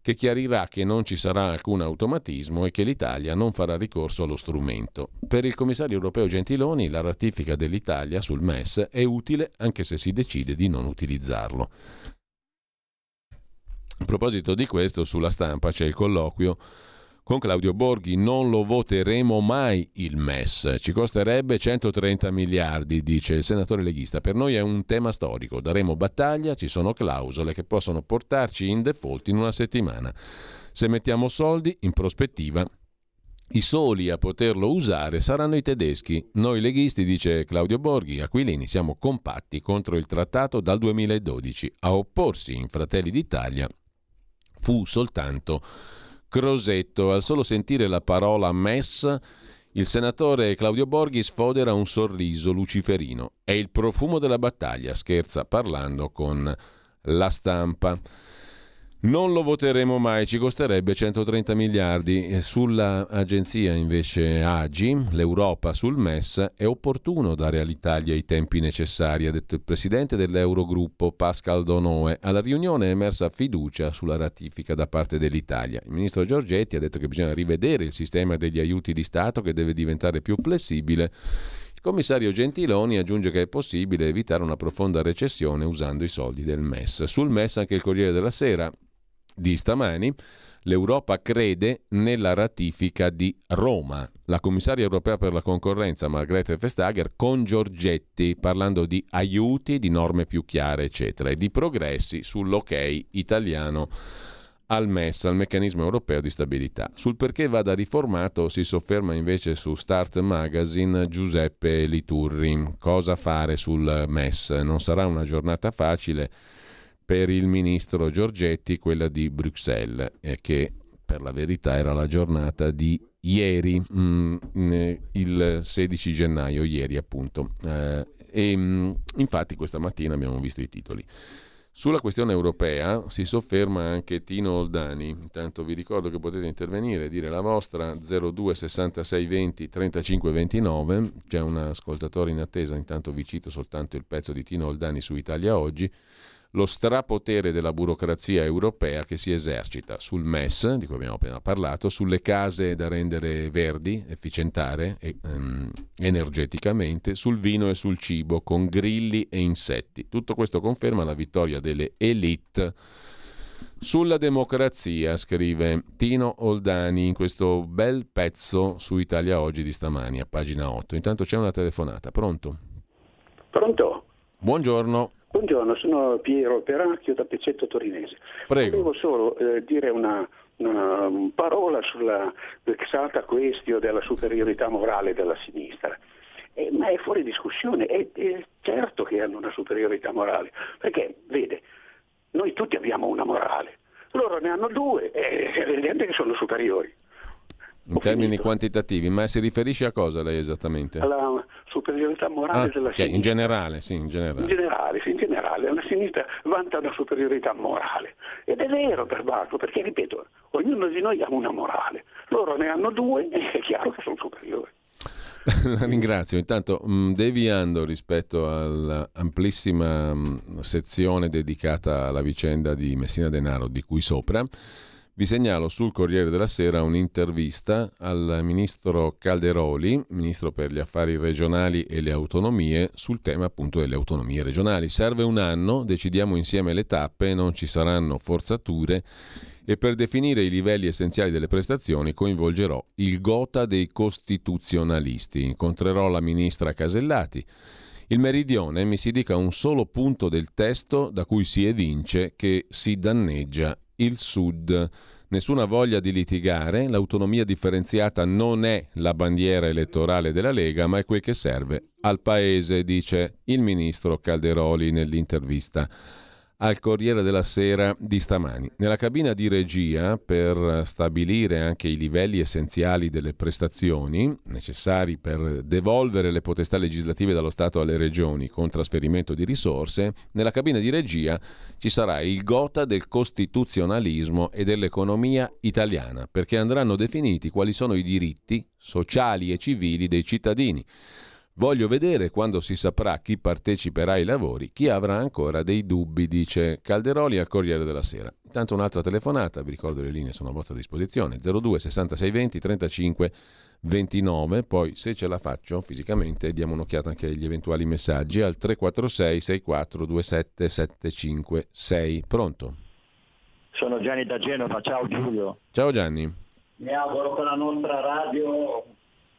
[SPEAKER 4] che chiarirà che non ci sarà alcun automatismo e che l'Italia non farà ricorso allo strumento. Per il commissario europeo Gentiloni la ratifica dell'Italia sul MES è utile anche se si decide di non utilizzarlo. A proposito di questo, sulla stampa c'è il colloquio con Claudio Borghi non lo voteremo mai il MES, ci costerebbe 130 miliardi, dice il senatore leghista. Per noi è un tema storico, daremo battaglia, ci sono clausole che possono portarci in default in una settimana. Se mettiamo soldi, in prospettiva, i soli a poterlo usare saranno i tedeschi. Noi leghisti, dice Claudio Borghi, Aquilini, siamo compatti contro il trattato dal 2012. A opporsi in Fratelli d'Italia fu soltanto Crosetto. Al solo sentire la parola MES, il senatore Claudio Borghi sfodera un sorriso luciferino. È il profumo della battaglia, scherza parlando con la stampa. Non lo voteremo mai, ci costerebbe 130 miliardi. Sulla agenzia invece AGI, l'Europa sul MES, è opportuno dare all'Italia i tempi necessari, ha detto il presidente dell'Eurogruppo Pascal Donoe. Alla riunione è emersa fiducia sulla ratifica da parte dell'Italia. Il ministro Giorgetti ha detto che bisogna rivedere il sistema degli aiuti di Stato che deve diventare più flessibile. Il commissario Gentiloni aggiunge che è possibile evitare una profonda recessione usando i soldi del MES. Sul MES anche il Corriere della Sera di stamani, l'Europa crede nella ratifica di Roma. La commissaria europea per la concorrenza Margrethe Vestager con Giorgetti parlando di aiuti, di norme più chiare, eccetera, e di progressi sull'ok italiano al MES, al meccanismo europeo di stabilità. Sul perché vada riformato si sofferma invece su Start Magazine Giuseppe Liturri. Cosa fare sul MES? Non sarà una giornata facile per il ministro Giorgetti quella di Bruxelles, eh, che per la verità era la giornata di ieri, mh, mm, mh, il 16 gennaio, ieri appunto. Eh, e mh, mm, infatti questa mattina abbiamo visto i titoli. Sulla questione europea si sofferma anche Tino Oldani. Intanto vi ricordo che potete intervenire, dire la vostra 02 66 20 35 29. C'è un ascoltatore in attesa, intanto vi cito soltanto il pezzo di Tino Oldani su Italia Oggi lo strapotere della burocrazia europea che si esercita sul MES, di cui abbiamo appena parlato, sulle case da rendere verdi, efficientare e, um, energeticamente, sul vino e sul cibo, con grilli e insetti. Tutto questo conferma la vittoria delle elite. Sulla democrazia, scrive Tino Oldani in questo bel pezzo su Italia Oggi di stamani, a pagina 8. Intanto c'è una telefonata, pronto?
[SPEAKER 5] Pronto?
[SPEAKER 4] Buongiorno.
[SPEAKER 5] Buongiorno, sono Piero Peracchio da Pezzetto Torinese.
[SPEAKER 4] Prego.
[SPEAKER 5] Volevo solo eh, dire una, una, parola sulla vexata questione della superiorità morale della sinistra. eh, ma è fuori discussione, è, è certo che hanno una superiorità morale, perché vede, noi tutti abbiamo una morale, loro ne hanno due, è evidente che sono superiori.
[SPEAKER 4] In termini quantitativi, ma si riferisce a cosa lei esattamente?
[SPEAKER 5] Alla superiorità morale
[SPEAKER 4] Ah,
[SPEAKER 5] della
[SPEAKER 4] ok,
[SPEAKER 5] sinistra.
[SPEAKER 4] in generale, sì, in
[SPEAKER 5] In
[SPEAKER 4] generale.
[SPEAKER 5] generale, sì, in generale, la sinistra vanta una superiorità morale. Ed è vero per Barco, perché ripeto, ognuno di noi ha una morale. Loro ne hanno due e è chiaro che sono superiori.
[SPEAKER 4] La ringrazio. Intanto, mh, deviando rispetto all'amplissima mh, sezione dedicata alla vicenda di Messina Denaro di cui sopra, vi segnalo sul Corriere della Sera un'intervista al ministro Calderoli, ministro per gli affari regionali e le autonomie, sul tema appunto delle autonomie regionali. Serve un anno, decidiamo insieme le tappe, non ci saranno forzature e per definire i livelli essenziali delle prestazioni coinvolgerò il gota dei costituzionalisti. Incontrerò la ministra Casellati. Il meridione mi si dica un solo punto del testo da cui si evince che si danneggia il Sud. Nessuna voglia di litigare, l'autonomia differenziata non è la bandiera elettorale della Lega, ma è quel che serve al Paese, dice il ministro Calderoli nell'intervista al Corriere della Sera di stamani. Nella cabina di regia, per stabilire anche i livelli essenziali delle prestazioni necessari per devolvere le potestà legislative dallo Stato alle regioni con trasferimento di risorse, nella cabina di regia ci sarà il gota del costituzionalismo e dell'economia italiana, perché andranno definiti quali sono i diritti sociali e civili dei cittadini. Voglio vedere quando si saprà chi parteciperà ai lavori, chi avrà ancora dei dubbi, dice Calderoli al Corriere della Sera. Intanto un'altra telefonata, vi ricordo le linee sono a vostra disposizione, 02 66 20 35 29, poi se ce la faccio fisicamente diamo un'occhiata anche agli eventuali messaggi al 346 64 27 756. Pronto?
[SPEAKER 6] Sono Gianni da Genova, ciao Giulio.
[SPEAKER 4] Ciao Gianni.
[SPEAKER 6] Mi auguro che la nostra radio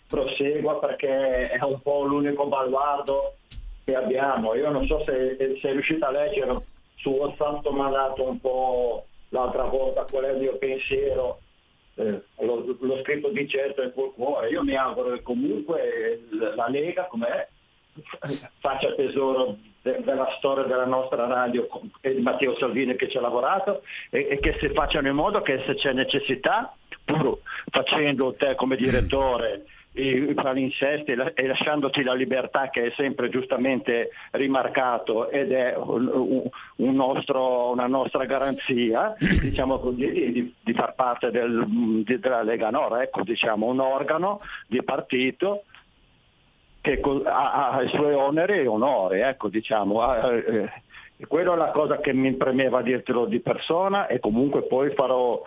[SPEAKER 6] prosegua perché è un po' l'unico baluardo che abbiamo. Io non so se se sei riuscito a leggere su WhatsApp, mi ha dato un po' l'altra volta qual è il mio pensiero. Eh, l'ho, l'ho scritto di certo e col cuore. Io mi auguro che comunque la Lega, com'è, faccia tesoro de- della storia della nostra radio e di Matteo Salvini che ci ha lavorato e, e che si facciano in modo che se c'è necessità, pur facendo te come direttore i, palinsesti e la- lasciandoti la libertà che è sempre giustamente rimarcato ed è un, un- nostro- una nostra garanzia, diciamo così, di, di- far parte del- di- della Lega Nord, ecco, diciamo, un organo di partito che ha, ha i suoi oneri e onori, ecco diciamo. ha- eh, quella è la cosa che mi premeva dirtelo di persona e comunque poi farò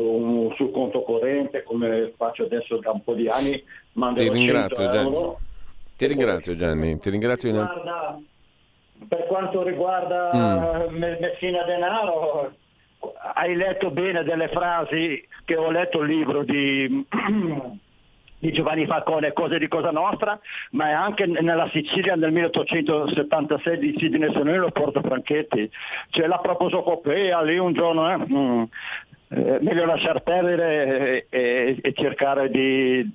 [SPEAKER 6] un, sul conto corrente come faccio adesso da un po' di anni,
[SPEAKER 4] Ti ringrazio
[SPEAKER 6] 100
[SPEAKER 4] Gianni. Ti ringrazio Gianni, ti ringrazio in
[SPEAKER 6] Guarda, per quanto riguarda
[SPEAKER 4] Mm.
[SPEAKER 6] Me- Messina Denaro, hai letto bene delle frasi che ho letto il libro di, di Giovanni Falcone, Cose di Cosa Nostra, ma è anche nella Sicilia nel 1876 di Sidney Sonello e Porto Franchetti. C'è la prosopopea lì un giorno, eh, mm, eh, meglio lasciar perdere e, e- cercare di,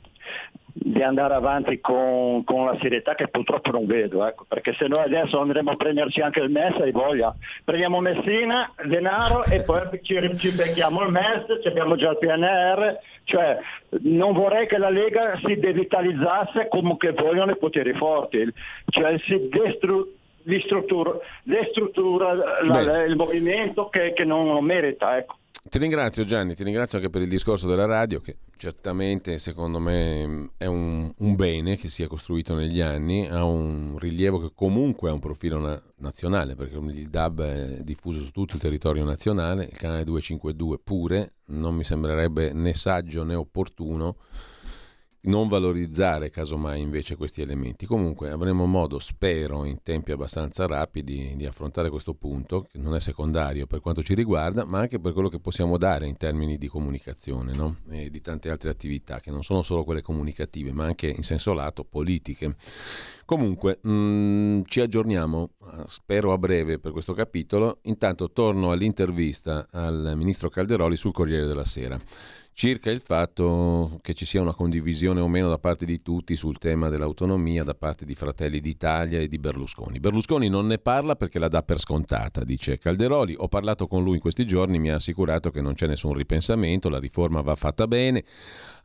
[SPEAKER 6] di andare avanti con, con la serietà che purtroppo non vedo, ecco, perché se noi adesso andremo a prenderci anche il MES, hai voglia. Prendiamo Messina, denaro e poi ci, ci becchiamo il MES, ci abbiamo già il PNR, cioè non vorrei che la Lega si devitalizzasse come che vogliono i poteri forti, cioè si destru- distruttura, destruttura la- il movimento che, che non merita. Ecco.
[SPEAKER 4] Ti ringrazio Gianni, ti ringrazio anche per il discorso della radio che certamente secondo me è un, un bene che sia costruito negli anni, ha un rilievo che comunque ha un profilo na- nazionale perché il DAB è diffuso su tutto il territorio nazionale, il canale 252 pure, non mi sembrerebbe né saggio né opportuno non valorizzare casomai invece questi elementi. Comunque avremo modo, spero, in tempi abbastanza rapidi di affrontare questo punto, che non è secondario per quanto ci riguarda, ma anche per quello che possiamo dare in termini di comunicazione no? e di tante altre attività, che non sono solo quelle comunicative, ma anche in senso lato politiche. Comunque, mh, ci aggiorniamo, eh, spero a breve per questo capitolo. Intanto torno all'intervista al ministro Calderoli sul Corriere della Sera. Circa il fatto che ci sia una condivisione o meno da parte di tutti sul tema dell'autonomia, da parte di Fratelli d'Italia e di Berlusconi. Berlusconi non ne parla perché la dà per scontata, dice Calderoli. Ho parlato con lui in questi giorni, mi ha assicurato che non c'è nessun ripensamento, la riforma va fatta bene.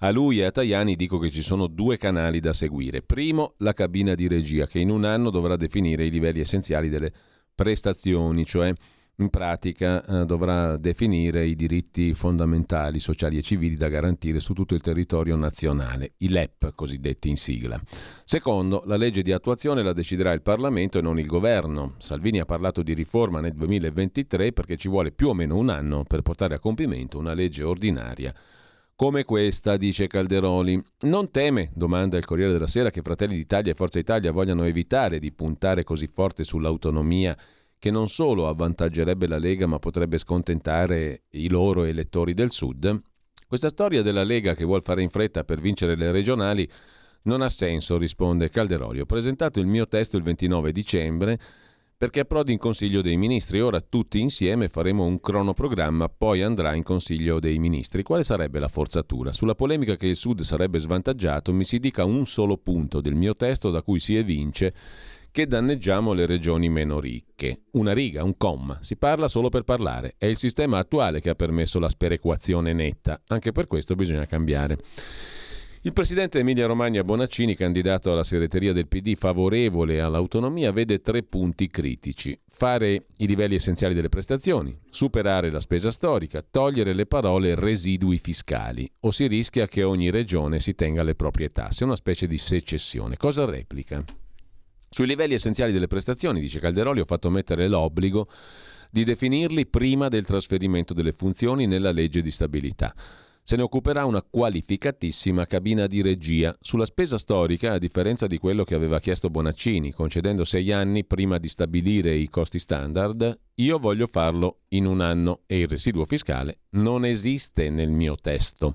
[SPEAKER 4] A lui e a Tajani dico che ci sono due canali da seguire. Primo, la cabina di regia che in un anno dovrà definire i livelli essenziali delle prestazioni, cioè in pratica eh, dovrà definire i diritti fondamentali, sociali e civili da garantire su tutto il territorio nazionale, i LEP cosiddetti in sigla. Secondo, la legge di attuazione la deciderà il Parlamento e non il governo. Salvini ha parlato di riforma nel 2023 perché ci vuole più o meno un anno per portare a compimento una legge ordinaria come questa, dice Calderoli. Non teme, domanda il Corriere della Sera, che Fratelli d'Italia e Forza Italia vogliano evitare di puntare così forte sull'autonomia che non solo avvantaggerebbe la Lega ma potrebbe scontentare i loro elettori del Sud? Questa storia della Lega che vuole fare in fretta per vincere le regionali non ha senso, risponde Calderoli. Ho presentato il mio testo il 29 dicembre perché approdi in Consiglio dei Ministri. Ora tutti insieme faremo un cronoprogramma, poi andrà in Consiglio dei Ministri. Quale sarebbe la forzatura? Sulla polemica che il Sud sarebbe svantaggiato mi si dica un solo punto del mio testo da cui si evince che danneggiamo le regioni meno ricche. Una riga, un comma, si parla solo per parlare. È il sistema attuale che ha permesso la sperequazione netta, anche per questo bisogna cambiare. Il presidente Emilia Romagna Bonaccini, candidato alla segreteria del PD favorevole all'autonomia, vede tre punti critici. Fare i livelli essenziali delle prestazioni, superare la spesa storica, togliere le parole residui fiscali o si rischia che ogni regione si tenga le proprie tasse, una specie di secessione. Cosa replica? Sui livelli essenziali delle prestazioni, dice Calderoli, ho fatto mettere l'obbligo di definirli prima del trasferimento delle funzioni nella legge di stabilità. Se ne occuperà una qualificatissima cabina di regia. Sulla spesa storica, a differenza di quello che aveva chiesto Bonaccini, concedendo sei anni prima di stabilire i costi standard, io voglio farlo in un anno e il residuo fiscale non esiste nel mio testo.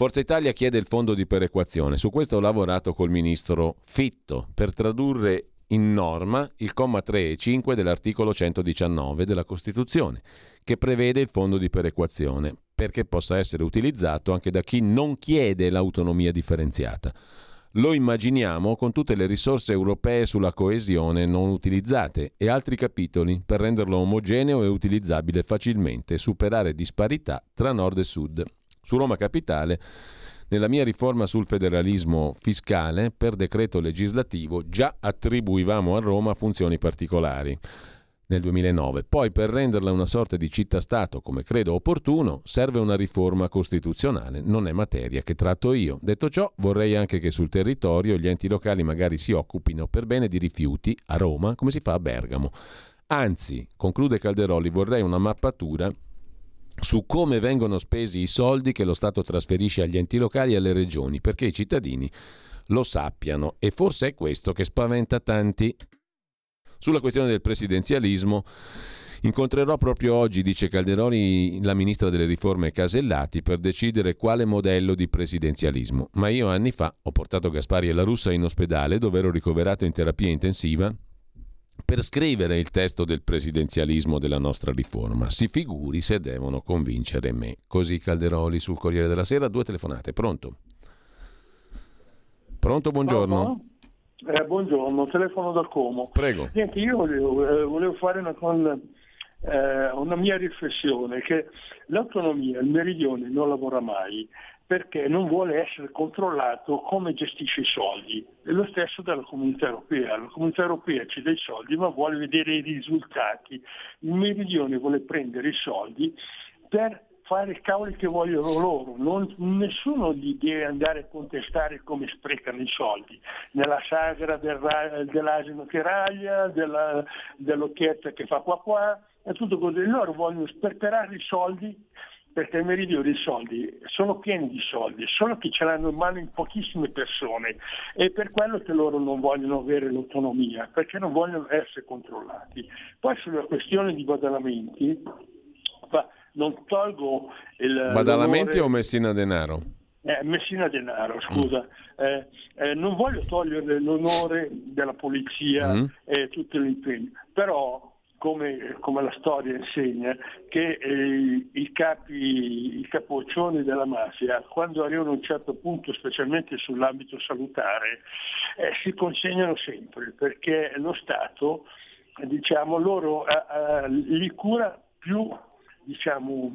[SPEAKER 4] Forza Italia chiede il fondo di perequazione. Su questo ho lavorato col ministro Fitto per tradurre in norma il comma 3 e 5 dell'articolo 119 della Costituzione, che prevede il fondo di perequazione, perché possa essere utilizzato anche da chi non chiede l'autonomia differenziata. Lo immaginiamo con tutte le risorse europee sulla coesione non utilizzate e altri capitoli per renderlo omogeneo e utilizzabile facilmente e superare disparità tra nord e sud. Su Roma Capitale, nella mia riforma sul federalismo fiscale, per decreto legislativo già attribuivamo a Roma funzioni particolari nel 2009. Poi per renderla una sorta di città-stato, come credo opportuno, serve una riforma costituzionale, non è materia che tratto io. Detto ciò, vorrei anche che sul territorio gli enti locali magari si occupino per bene di rifiuti a Roma, come si fa a Bergamo. Anzi, conclude Calderoli, vorrei una mappatura su come vengono spesi i soldi che lo Stato trasferisce agli enti locali e alle regioni, perché i cittadini lo sappiano e forse è questo che spaventa tanti. Sulla questione del presidenzialismo incontrerò proprio oggi, dice Calderoni, la ministra delle riforme Casellati per decidere quale modello di presidenzialismo. Ma io anni fa ho portato Gaspari e la Russa in ospedale dove ero ricoverato in terapia intensiva per scrivere il testo del presidenzialismo della nostra riforma. Si figuri se devono convincere me. Così Calderoli sul Corriere della Sera, due telefonate. Pronto? Pronto, buongiorno.
[SPEAKER 7] Eh, buongiorno, telefono dal Como.
[SPEAKER 4] Prego.
[SPEAKER 7] Niente, io volevo, eh, volevo fare una, con, eh, una mia riflessione, che l'autonomia, il meridione non lavora mai perché non vuole essere controllato come gestisce i soldi. È lo stesso della comunità europea. La comunità europea ci dà i soldi ma vuole vedere i risultati. Il meridione vuole prendere i soldi per fare i cavoli che vogliono loro. Non, nessuno gli deve andare a contestare come sprecano i soldi. Nella sagra del, dell'asino che raglia, della, dell'occhietta che fa qua qua, è tutto così. Loro vogliono sperperare i soldi perché il meridione i soldi sono pieni di soldi, solo che ce l'hanno in mano in pochissime persone e per quello che loro non vogliono avere l'autonomia, perché non vogliono essere controllati. Poi sulla questione di badalamenti, non tolgo il...
[SPEAKER 4] Badalamenti o Messina Denaro?
[SPEAKER 7] Eh, Messina Denaro, scusa, mm. eh, eh, non voglio togliere l'onore della polizia mm. e tutto l'impegno, però come, come, la storia insegna, che eh, i, capi, i capoccioni della mafia, quando arrivano a un certo punto, specialmente sull'ambito salutare, eh, si consegnano sempre, perché lo Stato, diciamo, loro eh, eh li cura più diciamo,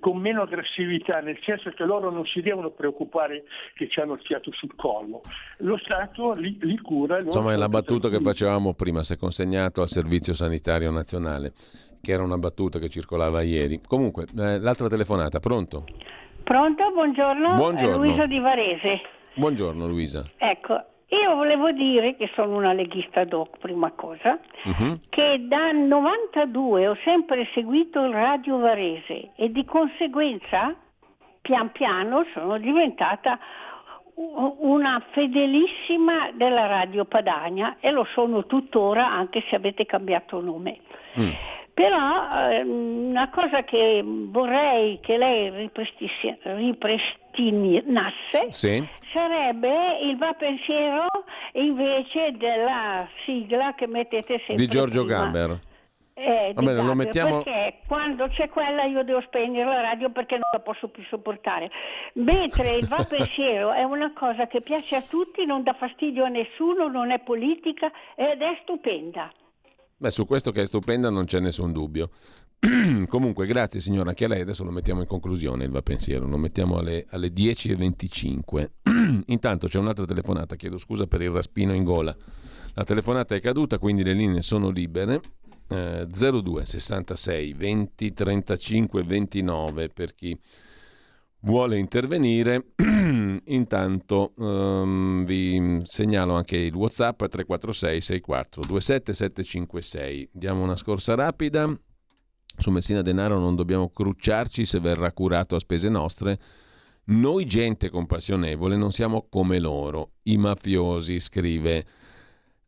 [SPEAKER 7] con meno aggressività, nel senso che loro non si devono preoccupare che ci hanno il fiato sul collo. Lo Stato li, li cura.
[SPEAKER 4] Insomma, è la battuta che facevamo prima, se consegnato al Servizio Sanitario Nazionale, che era una battuta che circolava ieri. Comunque, eh, l'altra telefonata, pronto?
[SPEAKER 8] Pronto, buongiorno.
[SPEAKER 4] Buongiorno.
[SPEAKER 8] Luisa di Varese.
[SPEAKER 4] Buongiorno Luisa.
[SPEAKER 8] Ecco, io volevo dire che sono una leghista doc, prima cosa, uh-huh. che dal 92 ho sempre seguito il Radio Varese e di conseguenza pian piano sono diventata una fedelissima della Radio Padania e lo sono tuttora anche se avete cambiato nome. Mm. Però eh, una cosa che vorrei che lei ripristinasse sì. sarebbe il va pensiero invece della sigla che mettete sempre
[SPEAKER 4] di Giorgio
[SPEAKER 8] prima.
[SPEAKER 4] Gaber.
[SPEAKER 8] Eh, Va bene, lo mettiamo... Perché quando c'è quella io devo spegnere la radio perché non la posso più sopportare. Mentre il va pensiero è una cosa che piace a tutti, non dà fastidio a nessuno, non è politica ed è stupenda.
[SPEAKER 4] Beh, su questo che è stupenda non c'è nessun dubbio. Comunque, grazie signora, anche a lei adesso lo mettiamo in conclusione il va pensiero, lo mettiamo alle, alle 10.25. Intanto c'è un'altra telefonata, chiedo scusa per il raspino in gola. La telefonata è caduta, quindi le linee sono libere. Eh, 02 66 20 35 29 per chi vuole intervenire. Intanto um, vi segnalo anche il WhatsApp 346 64 27 756. Diamo una scorsa rapida. Su Messina Denaro non dobbiamo crucciarci se verrà curato a spese nostre. Noi gente compassionevole non siamo come loro, i mafiosi, scrive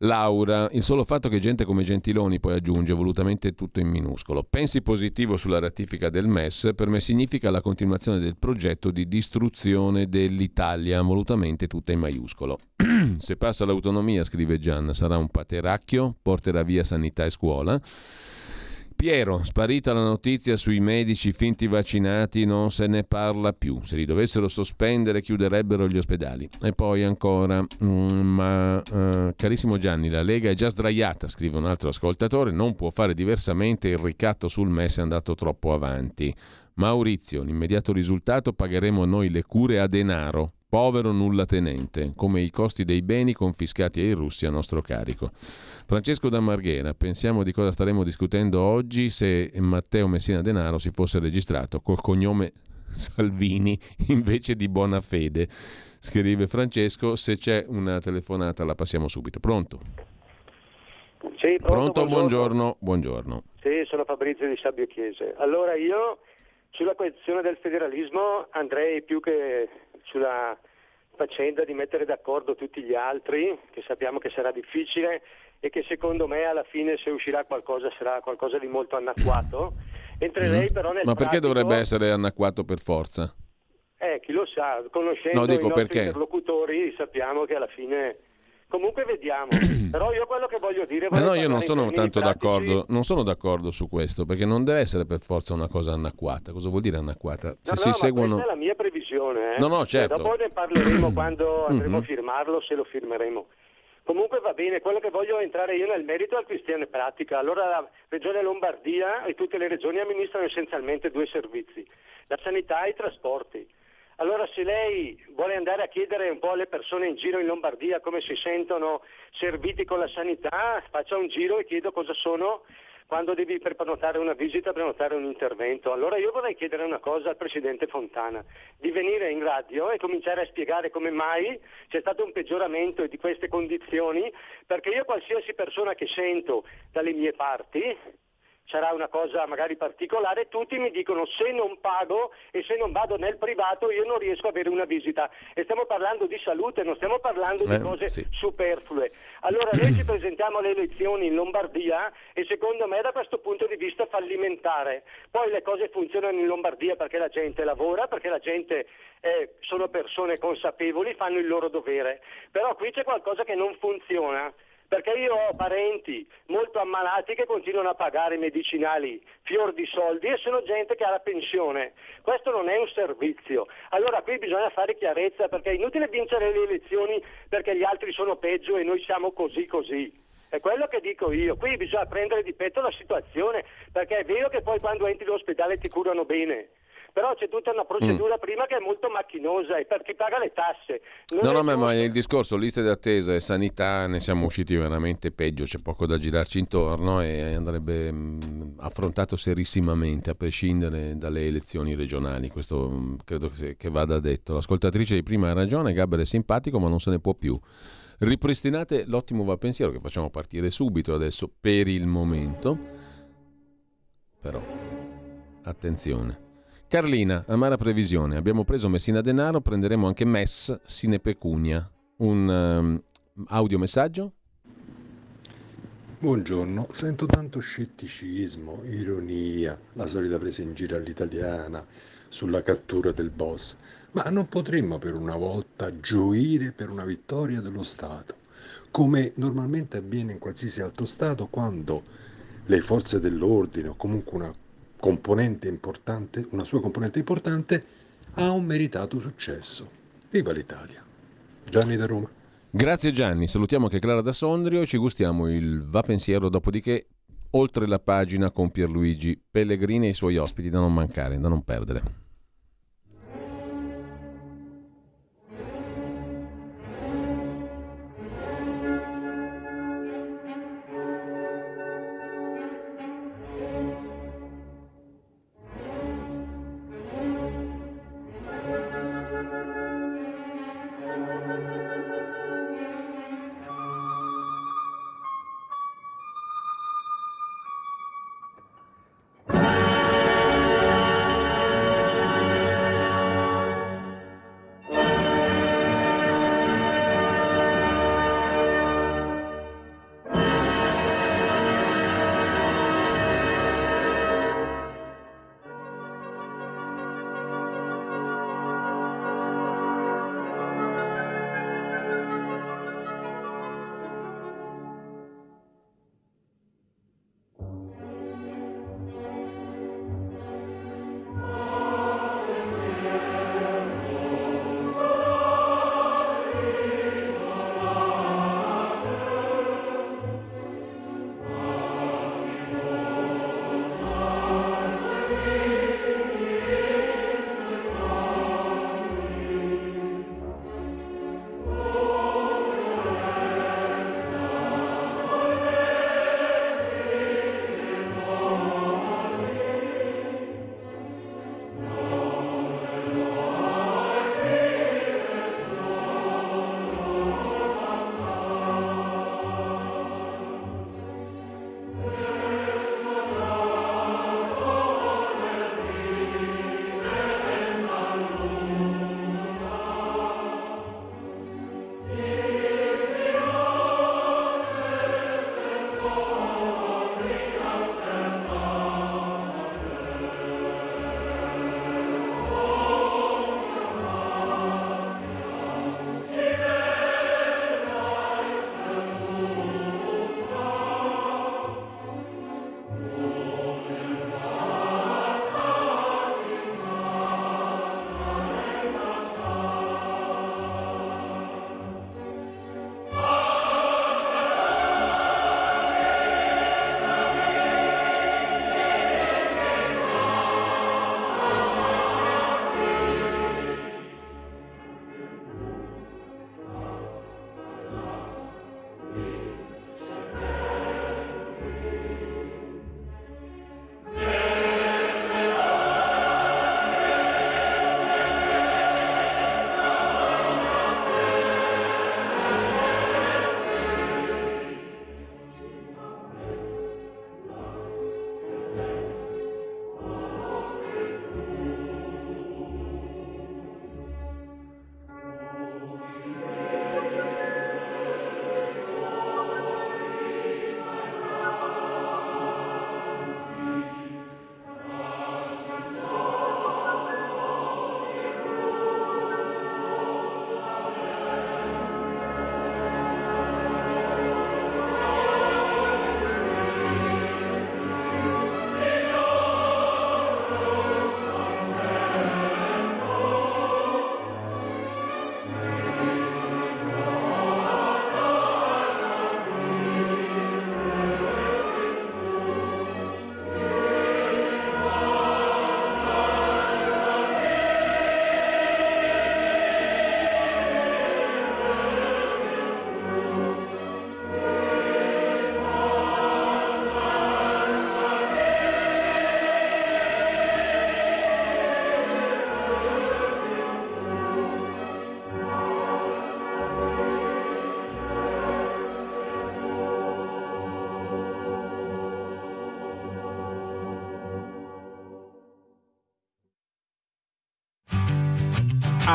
[SPEAKER 4] Laura, il solo fatto che gente come Gentiloni poi aggiunge volutamente tutto in minuscolo. Pensi positivo sulla ratifica del MES, per me significa la continuazione del progetto di distruzione dell'Italia, volutamente tutta in maiuscolo. Se passa l'autonomia, scrive Gian, sarà un pateracchio, porterà via sanità e scuola. Piero, sparita la notizia sui medici finti vaccinati, non se ne parla più. Se li dovessero sospendere, chiuderebbero gli ospedali. E poi ancora, mm, ma uh, carissimo Gianni, la Lega è già sdraiata, scrive un altro ascoltatore, non può fare diversamente, il ricatto sul MES è andato troppo avanti. Maurizio, l'immediato risultato pagheremo noi le cure a denaro, povero nulla tenente, come i costi dei beni confiscati ai russi a nostro carico. Francesco da Marghera, pensiamo di cosa staremmo discutendo oggi se Matteo Messina Denaro si fosse registrato col cognome Salvini invece di buona fede. Scrive Francesco, se c'è una telefonata la passiamo subito. Pronto?
[SPEAKER 9] Sì,
[SPEAKER 4] pronto, pronto buongiorno. buongiorno.
[SPEAKER 9] Sì, sono Fabrizio di Sabbio Chiese. Allora io sulla questione del federalismo andrei più che sulla faccenda di mettere d'accordo tutti gli altri, che sappiamo che sarà difficile e che secondo me alla fine se uscirà qualcosa sarà qualcosa di molto anacquato. Entrerei mm. però nel
[SPEAKER 4] Ma perché
[SPEAKER 9] pratico...
[SPEAKER 4] dovrebbe essere anacquato per forza?
[SPEAKER 9] Eh, chi lo sa, conoscendo
[SPEAKER 4] no,
[SPEAKER 9] i nostri
[SPEAKER 4] perché.
[SPEAKER 9] interlocutori sappiamo che alla fine Comunque vediamo, però io quello che voglio dire...
[SPEAKER 4] Ma no, io non sono tanto d'accordo, non sono d'accordo su questo, perché non deve essere per forza una cosa anacquata. Cosa vuol dire anacquata?
[SPEAKER 9] Se no, si no, seguono... questa è la mia previsione. Eh?
[SPEAKER 4] No, no, certo.
[SPEAKER 9] dopo ne parleremo quando andremo a firmarlo, se lo firmeremo. Comunque va bene, quello che voglio entrare io nel merito è il cristiano pratica. Allora la Regione Lombardia e tutte le regioni amministrano essenzialmente due servizi, la sanità e i trasporti. Allora se lei vuole andare a chiedere un po' alle persone in giro in Lombardia come si sentono serviti con la sanità, faccia un giro e chiedo cosa sono quando devi prenotare una visita, prenotare un intervento. Allora io vorrei chiedere una cosa al Presidente Fontana, di venire in radio e cominciare a spiegare come mai c'è stato un peggioramento di queste condizioni, perché io qualsiasi persona che sento dalle mie parti, sarà una cosa magari particolare, tutti mi dicono se non pago e se non vado nel privato io non riesco ad avere una visita. E stiamo parlando di salute, non stiamo parlando eh, di cose sì. superflue. Allora noi ci presentiamo alle elezioni in Lombardia e secondo me da questo punto di vista fallimentare. Poi le cose funzionano in Lombardia perché la gente lavora, perché la gente eh, sono persone consapevoli, fanno il loro dovere. Però qui c'è qualcosa che non funziona perché io ho parenti molto ammalati che continuano a pagare i medicinali fior di soldi e sono gente che ha la pensione. Questo non è un servizio. Allora qui bisogna fare chiarezza perché è inutile vincere le elezioni perché gli altri sono peggio e noi siamo così così. È quello che dico io. Qui bisogna prendere di petto la situazione perché è vero che poi quando entri in ospedale ti curano bene però c'è tutta una procedura mm. prima che è molto macchinosa e per chi paga le tasse.
[SPEAKER 4] Non no, no, ma il discorso liste d'attesa e sanità ne siamo usciti veramente peggio, c'è poco da girarci intorno e andrebbe mh, mm, affrontato serissimamente a prescindere dalle elezioni regionali, questo mh, mm, credo che, che vada detto. L'ascoltatrice di prima ha ragione, Gaber è simpatico ma non se ne può più. Ripristinate l'ottimo va pensiero che facciamo partire subito adesso per il momento. Però attenzione. Carlina, amara previsione. Abbiamo preso Messina Denaro, prenderemo anche Mess sine pecunia. Un um, audiomessaggio?
[SPEAKER 10] Buongiorno, sento tanto scetticismo, ironia, la solita presa in giro all'italiana sulla cattura del boss, ma non potremmo per una volta gioire per una vittoria dello Stato, come normalmente avviene in qualsiasi altro Stato quando le forze dell'ordine o comunque una componente importante, una sua componente importante, ha un meritato successo. Viva l'Italia! Gianni da Roma.
[SPEAKER 4] Grazie Gianni, salutiamo anche Clara da Sondrio, ci gustiamo il Va Pensiero, dopodiché oltre la pagina con Pierluigi Pellegrini e i suoi ospiti da non mancare, da non perdere.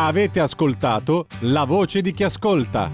[SPEAKER 1] Avete ascoltato La voce di chi ascolta.